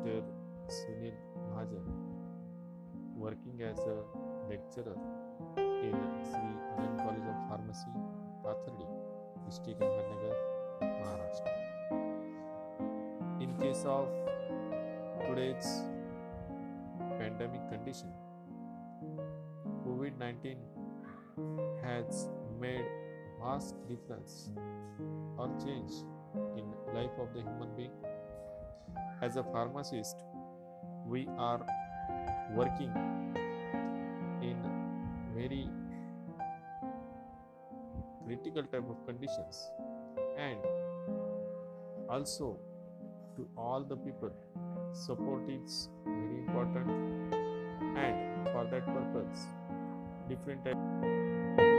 Dr. Sunil Mahajan, working as a lecturer in Sri Anand College of Pharmacy, Pathardi, District Ahmednagar, Maharashtra. In case of today's pandemic condition, COVID 19 has made vast difference or change in life of the human being as a pharmacist, we are working in very critical type of conditions. And also to all the people support is very important. And for that purpose different type